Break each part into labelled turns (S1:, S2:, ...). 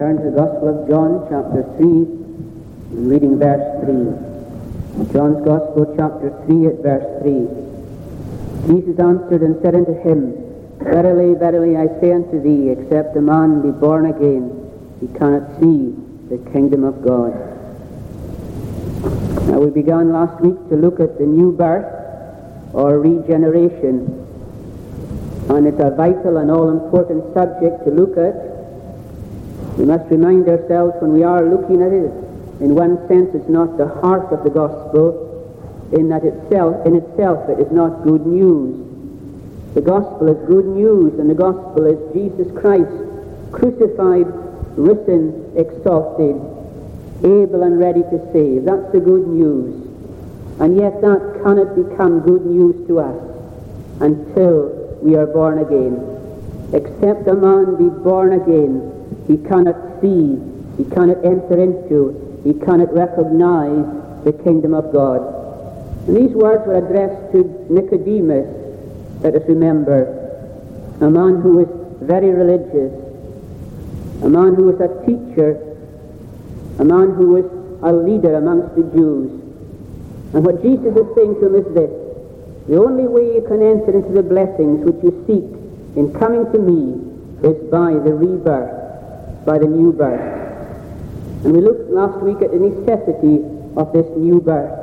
S1: turn to the Gospel of John, chapter 3, reading verse 3. John's Gospel, chapter 3, at verse 3. Jesus answered and said unto him, Verily, verily, I say unto thee, except a man be born again, he cannot see the kingdom of God. Now, we began last week to look at the new birth or regeneration, and it's a vital and all important subject to look at we must remind ourselves when we are looking at it, in one sense it's not the heart of the gospel, in that itself, in itself it is not good news. The gospel is good news, and the gospel is Jesus Christ, crucified, risen, exalted, able and ready to save. That's the good news. And yet that cannot become good news to us until we are born again. Except a man be born again, he cannot see, he cannot enter into, he cannot recognize the kingdom of God. And these words were addressed to Nicodemus, let us remember, a man who was very religious, a man who was a teacher, a man who was a leader amongst the Jews. And what Jesus is saying to him is this, the only way you can enter into the blessings which you seek in coming to me is by the rebirth by the new birth. And we looked last week at the necessity of this new birth.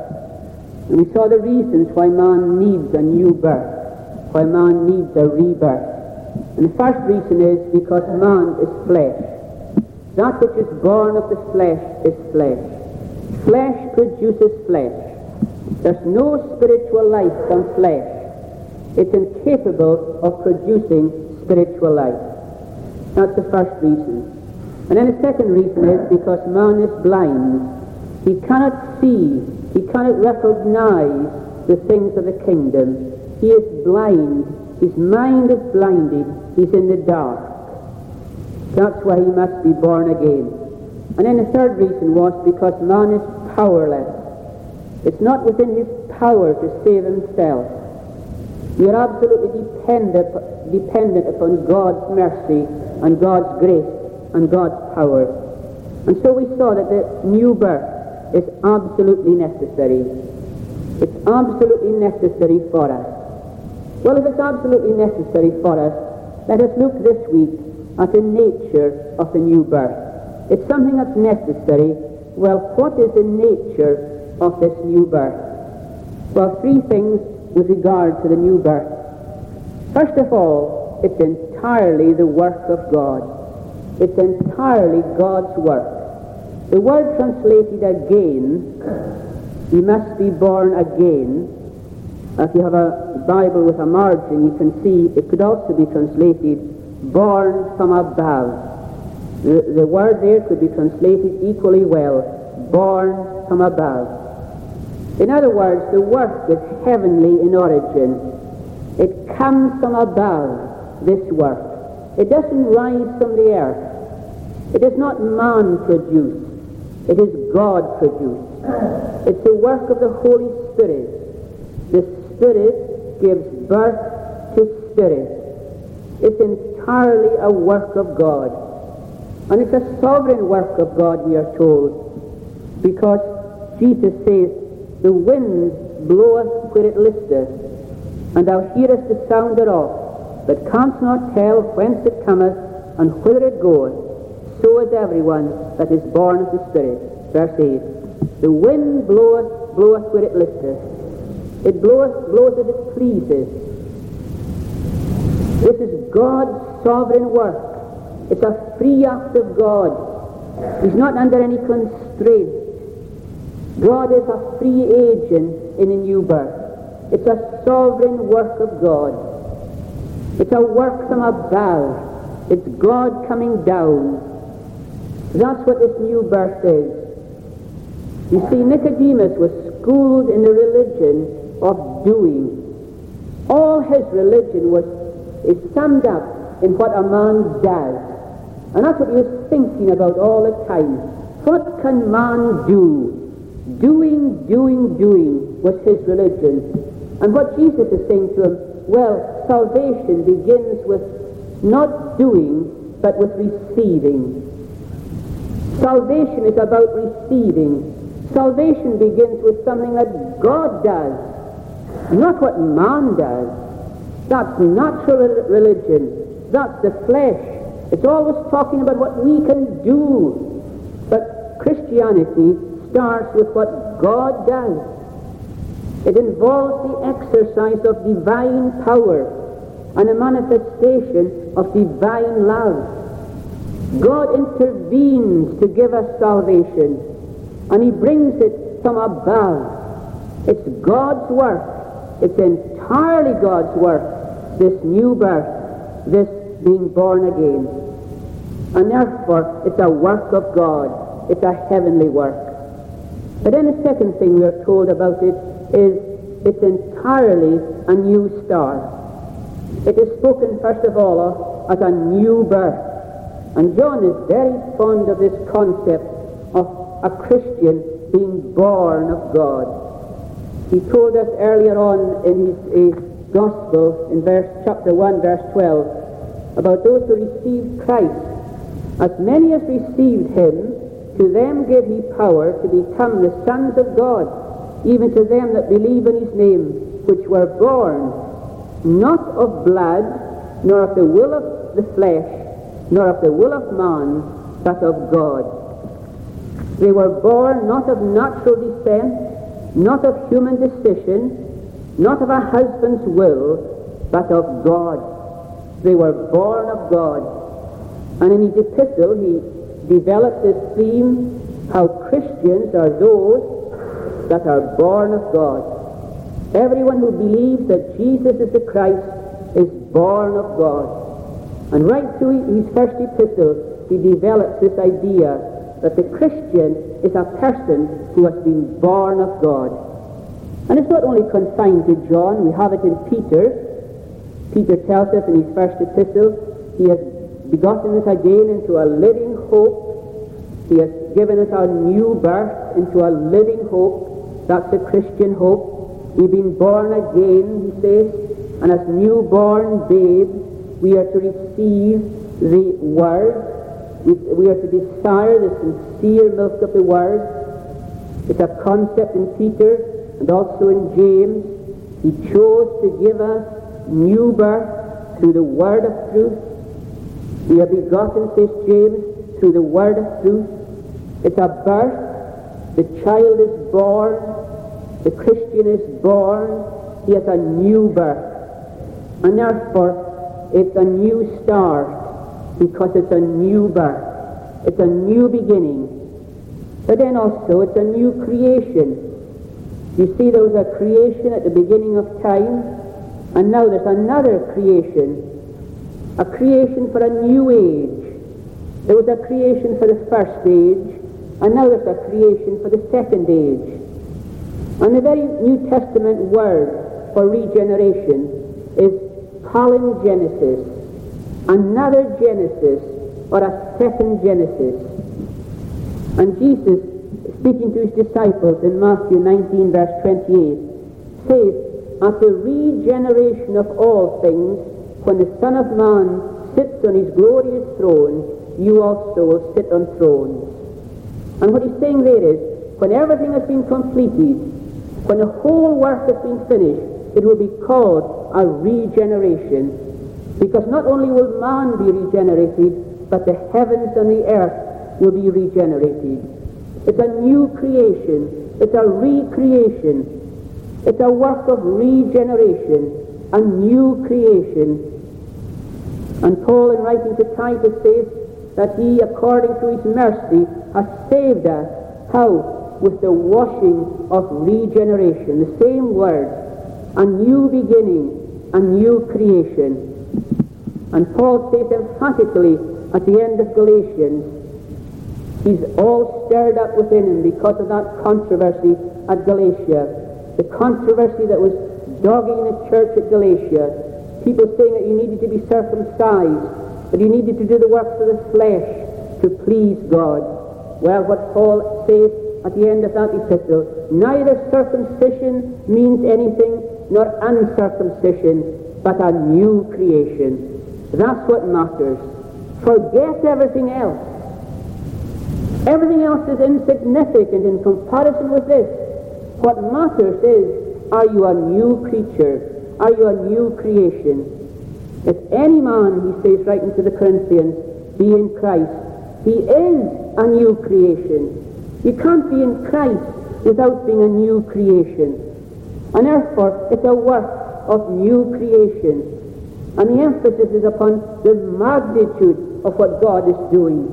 S1: And we saw the reasons why man needs a new birth, why man needs a rebirth. And the first reason is because man is flesh. That which is born of the flesh is flesh. Flesh produces flesh. There's no spiritual life from flesh. It's incapable of producing spiritual life. That's the first reason. And then the second reason is because man is blind. He cannot see, he cannot recognize the things of the kingdom. He is blind. His mind is blinded. He's in the dark. That's why he must be born again. And then the third reason was because man is powerless. It's not within his power to save himself. We are absolutely dependent, dependent upon God's mercy and God's grace and God's power. And so we saw that the new birth is absolutely necessary. It's absolutely necessary for us. Well, if it's absolutely necessary for us, let us look this week at the nature of the new birth. It's something that's necessary. Well, what is the nature of this new birth? Well, three things with regard to the new birth. First of all, it's entirely the work of God. It's entirely God's work. The word translated again, you must be born again. If you have a Bible with a margin, you can see it could also be translated born from above. The, the word there could be translated equally well, born from above. In other words, the work is heavenly in origin. It comes from above, this work. It doesn't rise from the earth. It is not man produced. It is God produced. It's the work of the Holy Spirit. The Spirit gives birth to Spirit. It's entirely a work of God. And it's a sovereign work of God, we are told, because Jesus says, The wind bloweth where it listeth, and thou hearest the sound thereof, but canst not tell whence it cometh and whither it goeth so is everyone that is born of the Spirit. Verse 8. The wind bloweth, bloweth where it listeth. It bloweth, bloweth as it pleases. This is God's sovereign work. It's a free act of God. He's not under any constraint. God is a free agent in a new birth. It's a sovereign work of God. It's a work from above. It's God coming down that's what this new birth is. You see, Nicodemus was schooled in the religion of doing. All his religion was is summed up in what a man does. And that's what he was thinking about all the time. What can man do? Doing, doing, doing was his religion. And what Jesus is saying to him, well, salvation begins with not doing, but with receiving. Salvation is about receiving. Salvation begins with something that God does, not what man does. That's natural religion. That's the flesh. It's always talking about what we can do. But Christianity starts with what God does. It involves the exercise of divine power and a manifestation of divine love. God intervenes to give us salvation, and He brings it from above. It's God's work. It's entirely God's work, this new birth, this being born again. And therefore, it's a work of God. It's a heavenly work. But then the second thing we are told about it is it's entirely a new start. It is spoken, first of all, as a new birth. And John is very fond of this concept of a Christian being born of God. He told us earlier on in his, gospel, in verse chapter 1, verse 12, about those who received Christ. As many as received him, to them gave he power to become the sons of God, even to them that believe in his name, which were born not of blood, nor of the will of the flesh, nor of the will of man, but of God. They were born not of natural descent, not of human decision, not of a husband's will, but of God. They were born of God. And in his epistle, he develops this theme how Christians are those that are born of God. Everyone who believes that Jesus is the Christ is born of God. And right through his first epistle, he develops this idea that the Christian is a person who has been born of God. And it's not only confined to John, we have it in Peter. Peter tells us in his first epistle, he has begotten us again into a living hope. He has given us a new birth into a living hope. That's the Christian hope. We've been born again, he says, and as newborn babes, we are to receive the Word. We, are to desire the sincere milk of the Word. It's a concept in Peter and also in James. He chose to give us new birth through the Word of truth. We are begotten, says James, through the Word of truth. It's a birth. The child is born. The Christian is born. He has a new birth. And therefore, it's a new start because it's a new birth. It's a new beginning. But then also it's a new creation. You see there was a creation at the beginning of time, and now there's another creation. A creation for a new age. There was a creation for the first age, and now there's a creation for the second age. And the very New Testament word for regeneration is palingenesis, another Genesis, or a second Genesis. And Jesus, speaking to his disciples in Matthew 19, verse 28, says, At the regeneration of all things, when the Son of Man sits on his glorious throne, you also will sit on thrones. And what he's saying there is, when everything has been completed, when the whole work has been finished, it will be called a regeneration. Because not only will man be regenerated, but the heavens and the earth will be regenerated. It's a new creation. It's a recreation. It's a work of regeneration, a new creation. And Paul, in writing to Titus, says that he, according to his mercy, has saved us. How? With the washing of regeneration. The same word a new beginning, a new creation. And Paul says emphatically at the end of Galatians, he's all stirred up within him because of that controversy at Galatia, the controversy that was dogging the church at Galatia, people saying that you needed to be circumcised, that you needed to do the works of the flesh to please God. Well, what Paul says at the end of that epistle, neither circumcision means anything nor uncircumcision, but a new creation. That's what matters. Forget everything else. Everything else is insignificant in comparison with this. What matters is, are you a new creature? Are you a new creation? If any man, he says writing to the Corinthians, be in Christ, he is a new creation. You can't be in Christ without being a new creation. And therefore, it's a work of new creation. And the emphasis is upon the magnitude of what God is doing.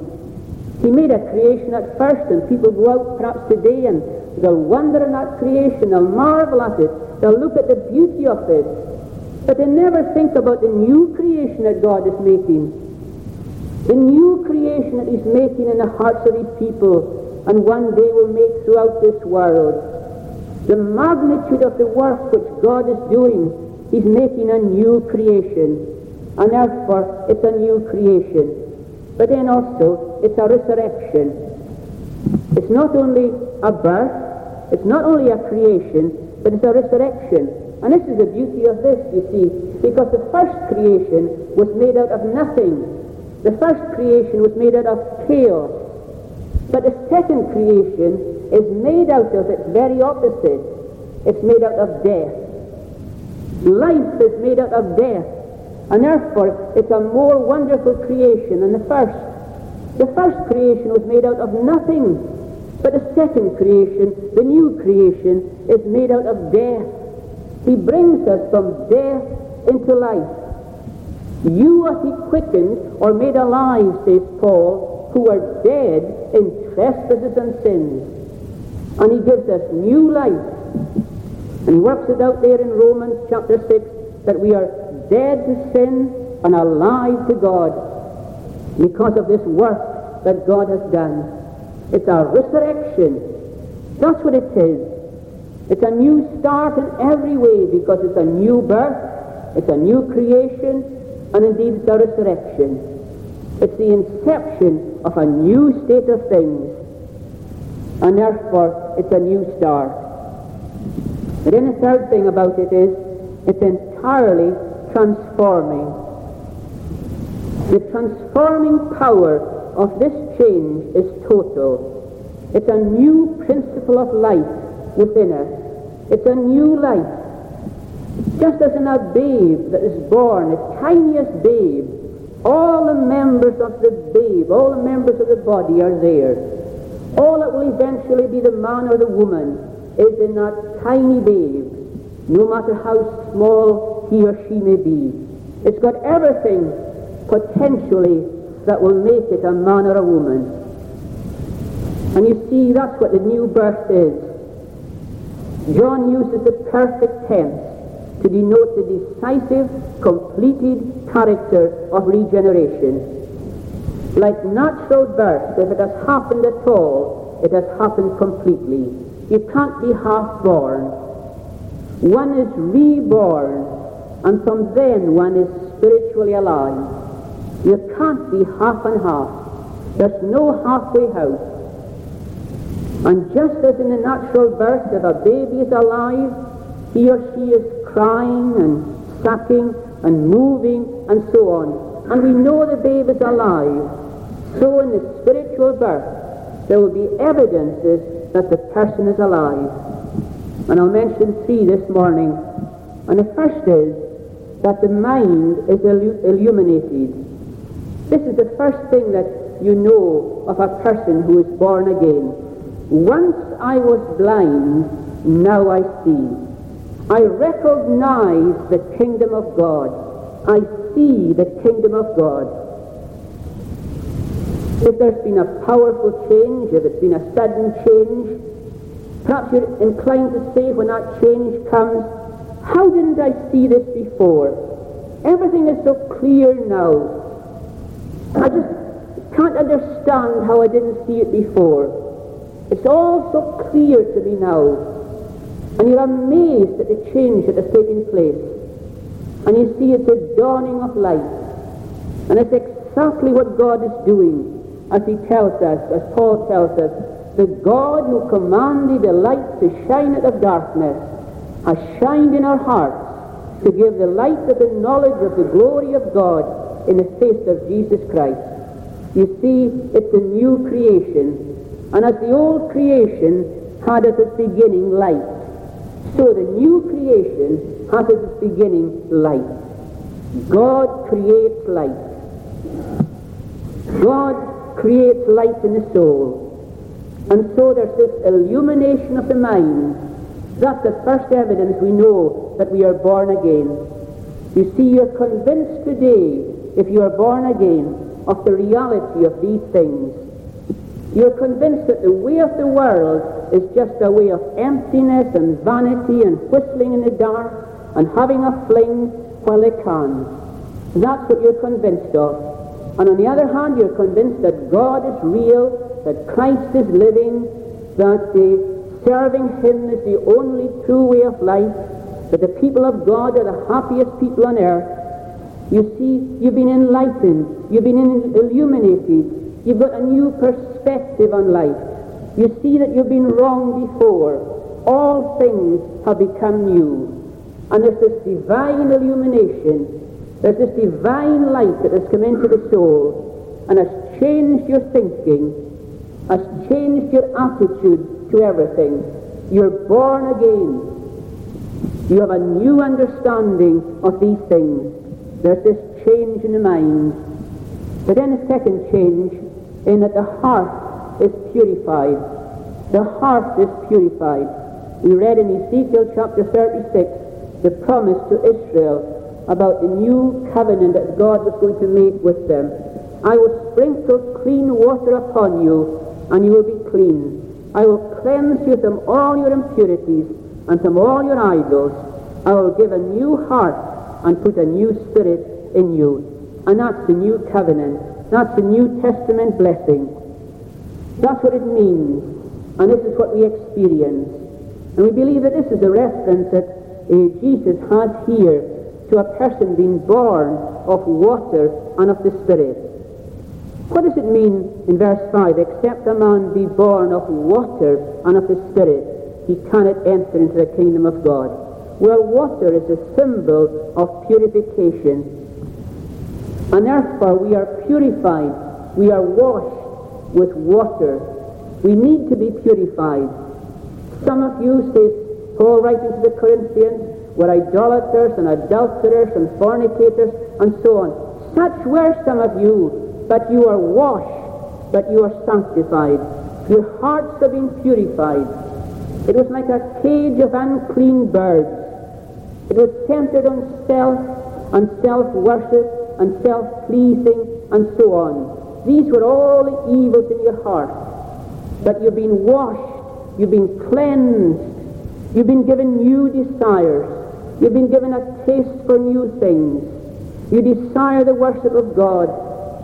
S1: He made a creation at first, and people go out perhaps today and they'll wonder at that creation, they'll marvel at it, they'll look at the beauty of it, but they never think about the new creation that God is making. The new creation that He's making in the hearts of His people, and one day will make throughout this world. The magnitude of the work which God is doing, He's making a new creation, and therefore it's a new creation. But then also, it's a resurrection. It's not only a birth, it's not only a creation, but it's a resurrection. And this is the beauty of this, you see, because the first creation was made out of nothing. The first creation was made out of chaos. But the second creation is made out of its very opposite. It's made out of death. Life is made out of death. And therefore, it's a more wonderful creation than the first. The first creation was made out of nothing. But the second creation, the new creation, is made out of death. He brings us from death into life. You are he quickened or made alive, says Paul, who are dead in trespasses and sins. And he gives us new life. And he works it out there in Romans chapter 6 that we are dead to sin and alive to God because of this work that God has done. It's a resurrection. That's what it is. It's a new start in every way because it's a new birth, it's a new creation, and indeed it's a resurrection. It's the inception of a new state of things, and therefore it's a new start. But then the third thing about it is it's entirely transforming. The transforming power of this change is total. It's a new principle of life within us. It's a new life. Just as in a babe that is born, the tiniest babe, all the members of the babe, all the members of the body are there. All that will eventually be the man or the woman is in that tiny babe, no matter how small he or she may be. It's got everything potentially that will make it a man or a woman. And you see, that's what the new birth is. John uses the perfect tense to denote the decisive, completed character of regeneration. Like natural birth, if it has happened at all, it has happened completely. You can't be half born. One is reborn, and from then one is spiritually alive. You can't be half and half. There's no halfway house. And just as in the natural birth, if a baby is alive, he or she is crying and sucking and moving and so on. And we know the baby is alive. So in the spiritual birth, there will be evidences that the person is alive. And I'll mention three this morning. And the first is that the mind is illuminated. This is the first thing that you know of a person who is born again. Once I was blind, now I see. I recognize the kingdom of God. I see the kingdom of God. If there's been a powerful change, if it's been a sudden change, perhaps you're inclined to say when that change comes, how didn't I see this before? Everything is so clear now. I just can't understand how I didn't see it before. It's all so clear to me now. And you're amazed at the change that has taken place. And you see it's the dawning of light. And it's exactly what God is doing as he tells us, as Paul tells us, the God who commanded the light to shine out of darkness has shined in our hearts to give the light of the knowledge of the glory of God in the face of Jesus Christ. You see, it's a new creation. And as the old creation had at its beginning light, so the new creation has at its beginning light. God creates light. God creates light in the soul. And so there's this illumination of the mind. That's the first evidence we know that we are born again. You see, you're convinced today, if you are born again, of the reality of these things. You're convinced that the way of the world is just a way of emptiness and vanity and whistling in the dark and having a fling while they can. That's what you're convinced of. And on the other hand, you're convinced that God is real, that Christ is living, that the serving Him is the only true way of life, that the people of God are the happiest people on earth, you see, you've been enlightened, you've been illuminated, you've got a new perspective on life. You see that you've been wrong before. All things have become new. And there's this divine illumination, there's this divine light that has come into the soul and has changed your thinking, has changed your attitude to everything. You're born again. You have a new understanding of these things. There's this change in the mind. But then a second change in that the heart is purified. The heart is purified. We read in Ezekiel chapter 36 the promise to Israel about the new covenant that God was going to make with them. I will sprinkle clean water upon you, and you will be clean. I will cleanse you from all your impurities and from all your idols. I will give a new heart and put a new spirit in you. And that's the new covenant. That's the New Testament blessing. That's what it means. And this is what we experience. And we believe that this is a reference that uh, Jesus has here to a person being born of water and of the Spirit. What does it mean in verse 5? Except a man be born of water and of the Spirit, he cannot enter into the kingdom of God. Well, water is a symbol of purification. And therefore we are purified. We are washed with water. We need to be purified. Some of you, says Paul writing to the Corinthians, were idolaters and adulterers and fornicators and so on. Such were some of you, but you are washed, but you are sanctified. Your hearts have been purified. It was like a cage of unclean birds it was centered on self and self-worship and self-pleasing and so on. These were all the evils in your heart. But you've been washed, you've been cleansed, you've been given new desires, you've been given a taste for new things. You desire the worship of God.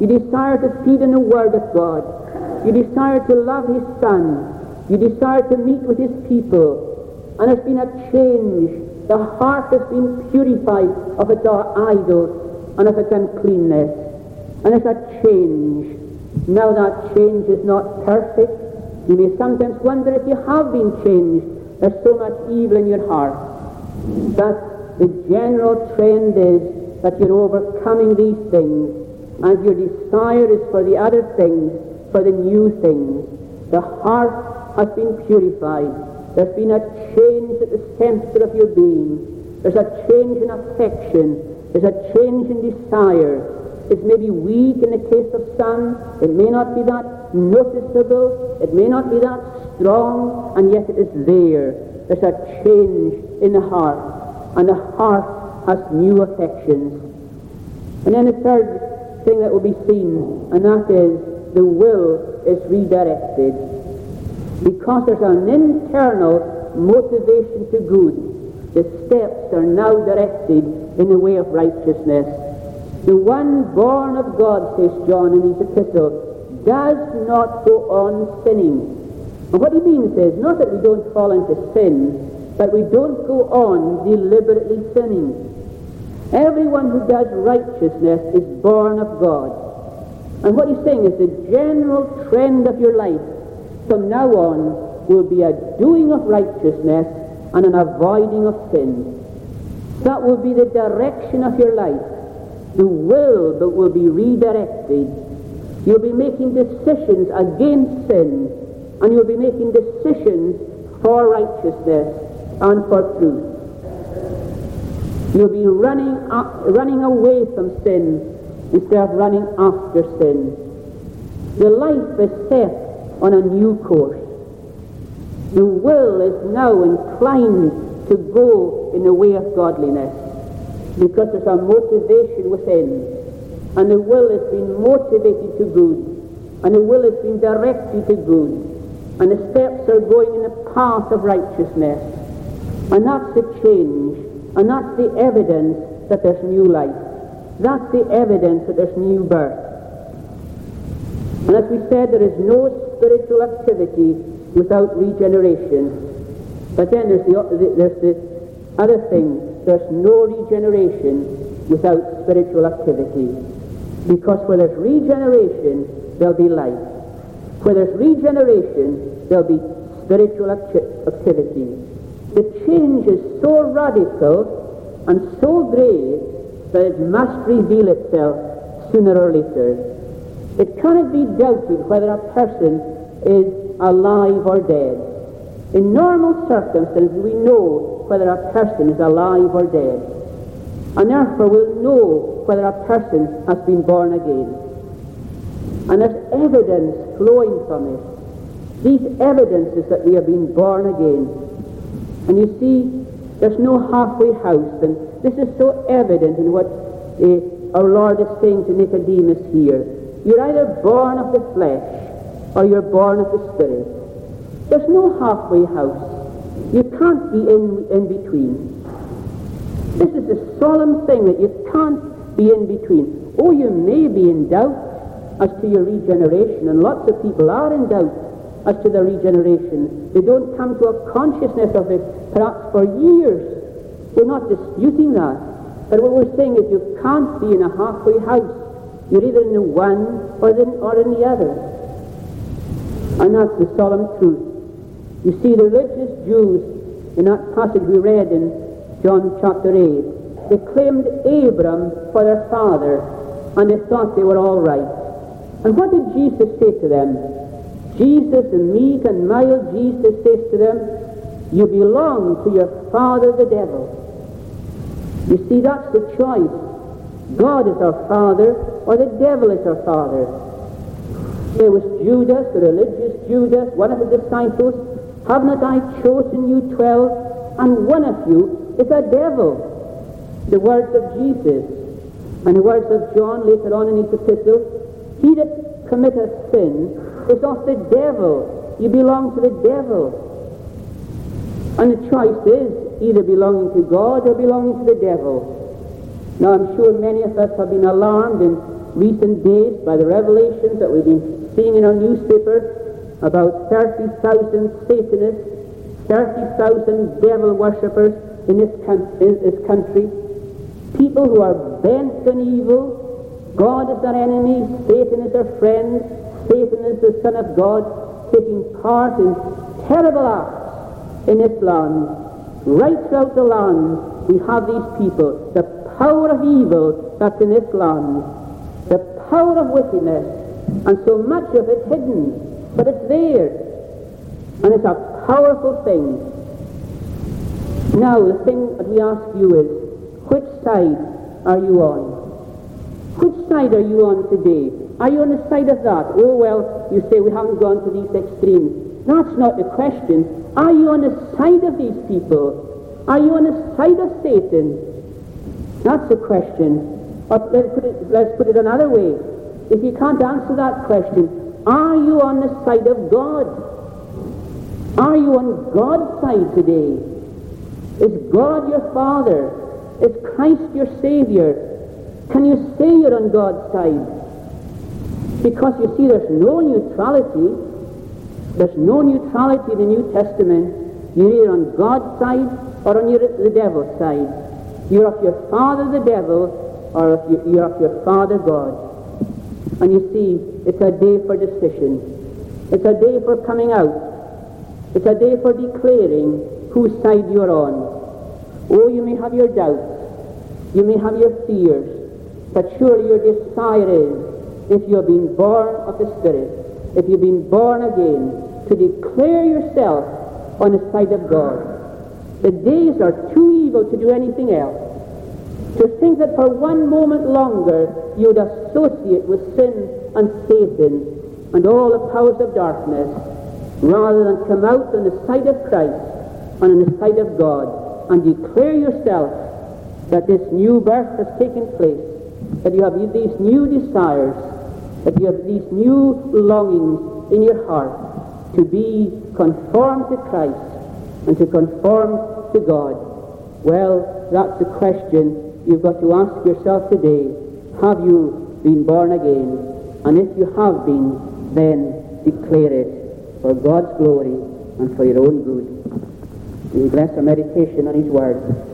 S1: You desire to feed on the Word of God. You desire to love His Son. You desire to meet with His people. And there's been a change the heart has been purified of its idols and of its uncleanness. And it's a change. Now that change is not perfect. You may sometimes wonder if you have been changed. There's so much evil in your heart. But the general trend is that you're overcoming these things and your desire is for the other things, for the new things. The heart has been purified. There's been a change at the center of your being. There's a change in affection. There's a change in desire. It's maybe weak in the case of some. It may not be that noticeable. It may not be that strong, and yet it is there. There's a change in the heart, and the heart has new affections. And then the third thing that will be seen, and that is the will is redirected because there's an internal motivation to good, the steps are now directed in the way of righteousness. The one born of God, says John in his epistle, does not go on sinning. And what he means is not that we don't fall into sin, but we don't go on deliberately sinning. Everyone who does righteousness is born of God. And what he's saying is the general trend of your life from now on will be a doing of righteousness and an avoiding of sin. That will be the direction of your life. The will that will be redirected. You'll be making decisions against sin, and you'll be making decisions for righteousness and for truth. You'll be running, up, running away from sin instead of running after sin. Your life is set on a new course. The will is now inclined to go in the way of godliness because there's a motivation within. And the will has been motivated to good. And the will has been directed to good. And the steps are going in the path of righteousness. And that's the change. And that's the evidence that there's new life. That's the evidence that there's new birth. And as we said, there is no spiritual activity without regeneration. But then there's the, there's the other thing. There's no regeneration without spiritual activity. Because where there's regeneration, there'll be life. Where there's regeneration, there'll be spiritual acti- activity. The change is so radical and so great that it must reveal itself sooner or later. It cannot be doubted whether a person is alive or dead. In normal circumstances, we know whether a person is alive or dead. And therefore we'll know whether a person has been born again. And there's evidence flowing from it. These evidences that we have been born again. And you see, there's no halfway house. And this is so evident in what uh, our Lord is saying to Nicodemus here. You're either born of the flesh or you're born of the Spirit. There's no halfway house. You can't be in, in between. This is a solemn thing that you can't be in between. Oh, you may be in doubt as to your regeneration, and lots of people are in doubt as to their regeneration. They don't come to a consciousness of it perhaps for years. We're not disputing that. But what we're saying is you can't be in a halfway house. You're either in the one or, the, or in the other. And that's the solemn truth. You see, the religious Jews, in that passage we read in John chapter 8, they claimed Abram for their father, and they thought they were all right. And what did Jesus say to them? Jesus, the meek and mild Jesus, says to them, You belong to your father, the devil. You see, that's the choice. God is our father, or the devil is our father. There was Judas, the religious Judas, one of the disciples. Have not I chosen you twelve, and one of you is a devil. The words of Jesus and the words of John later on in his epistle, he that committeth sin is of the devil. You belong to the devil. And the choice is either belonging to God or belonging to the devil. Now I'm sure many of us have been alarmed in recent days by the revelations that we've been seeing in our newspaper about 30,000 Satanists, 30,000 devil worshippers in this, in this country. People who are bent on evil. God is their enemy. Satan is their friend. Satan is the Son of God, taking part in terrible acts in this land. Right throughout the land, we have these people. The power of evil that's in this land. The power of wickedness. And so much of it hidden. But it's there. And it's a powerful thing. Now, the thing that we ask you is, which side are you on? Which side are you on today? Are you on the side of that? Oh, well, you say we haven't gone to these extremes. That's not the question. Are you on the side of these people? Are you on the side of Satan? That's the question. But let's put it, let's put it another way. If you can't answer that question, are you on the side of God? Are you on God's side today? Is God your Father? Is Christ your Savior? Can you say you're on God's side? Because you see, there's no neutrality. There's no neutrality in the New Testament. You're either on God's side or on your, the devil's side. You're of your father the devil or your, you're of your father God. And you see, it's a day for decision. It's a day for coming out. It's a day for declaring whose side you're on. Oh, you may have your doubts, you may have your fears, but surely your desire is if you have been born of the Spirit, if you've been born again, to declare yourself on the side of God. The days are too evil to do anything else. To think that for one moment longer you would associate with sin and Satan and all the powers of darkness, rather than come out on the side of Christ and on the side of God and declare yourself that this new birth has taken place, that you have these new desires, that you have these new longings in your heart to be conformed to Christ and to conform to God. Well, that's the question you've got to ask yourself today. Have you been born again? And if you have been, then declare it for God's glory and for your own good. We bless our meditation on His Word.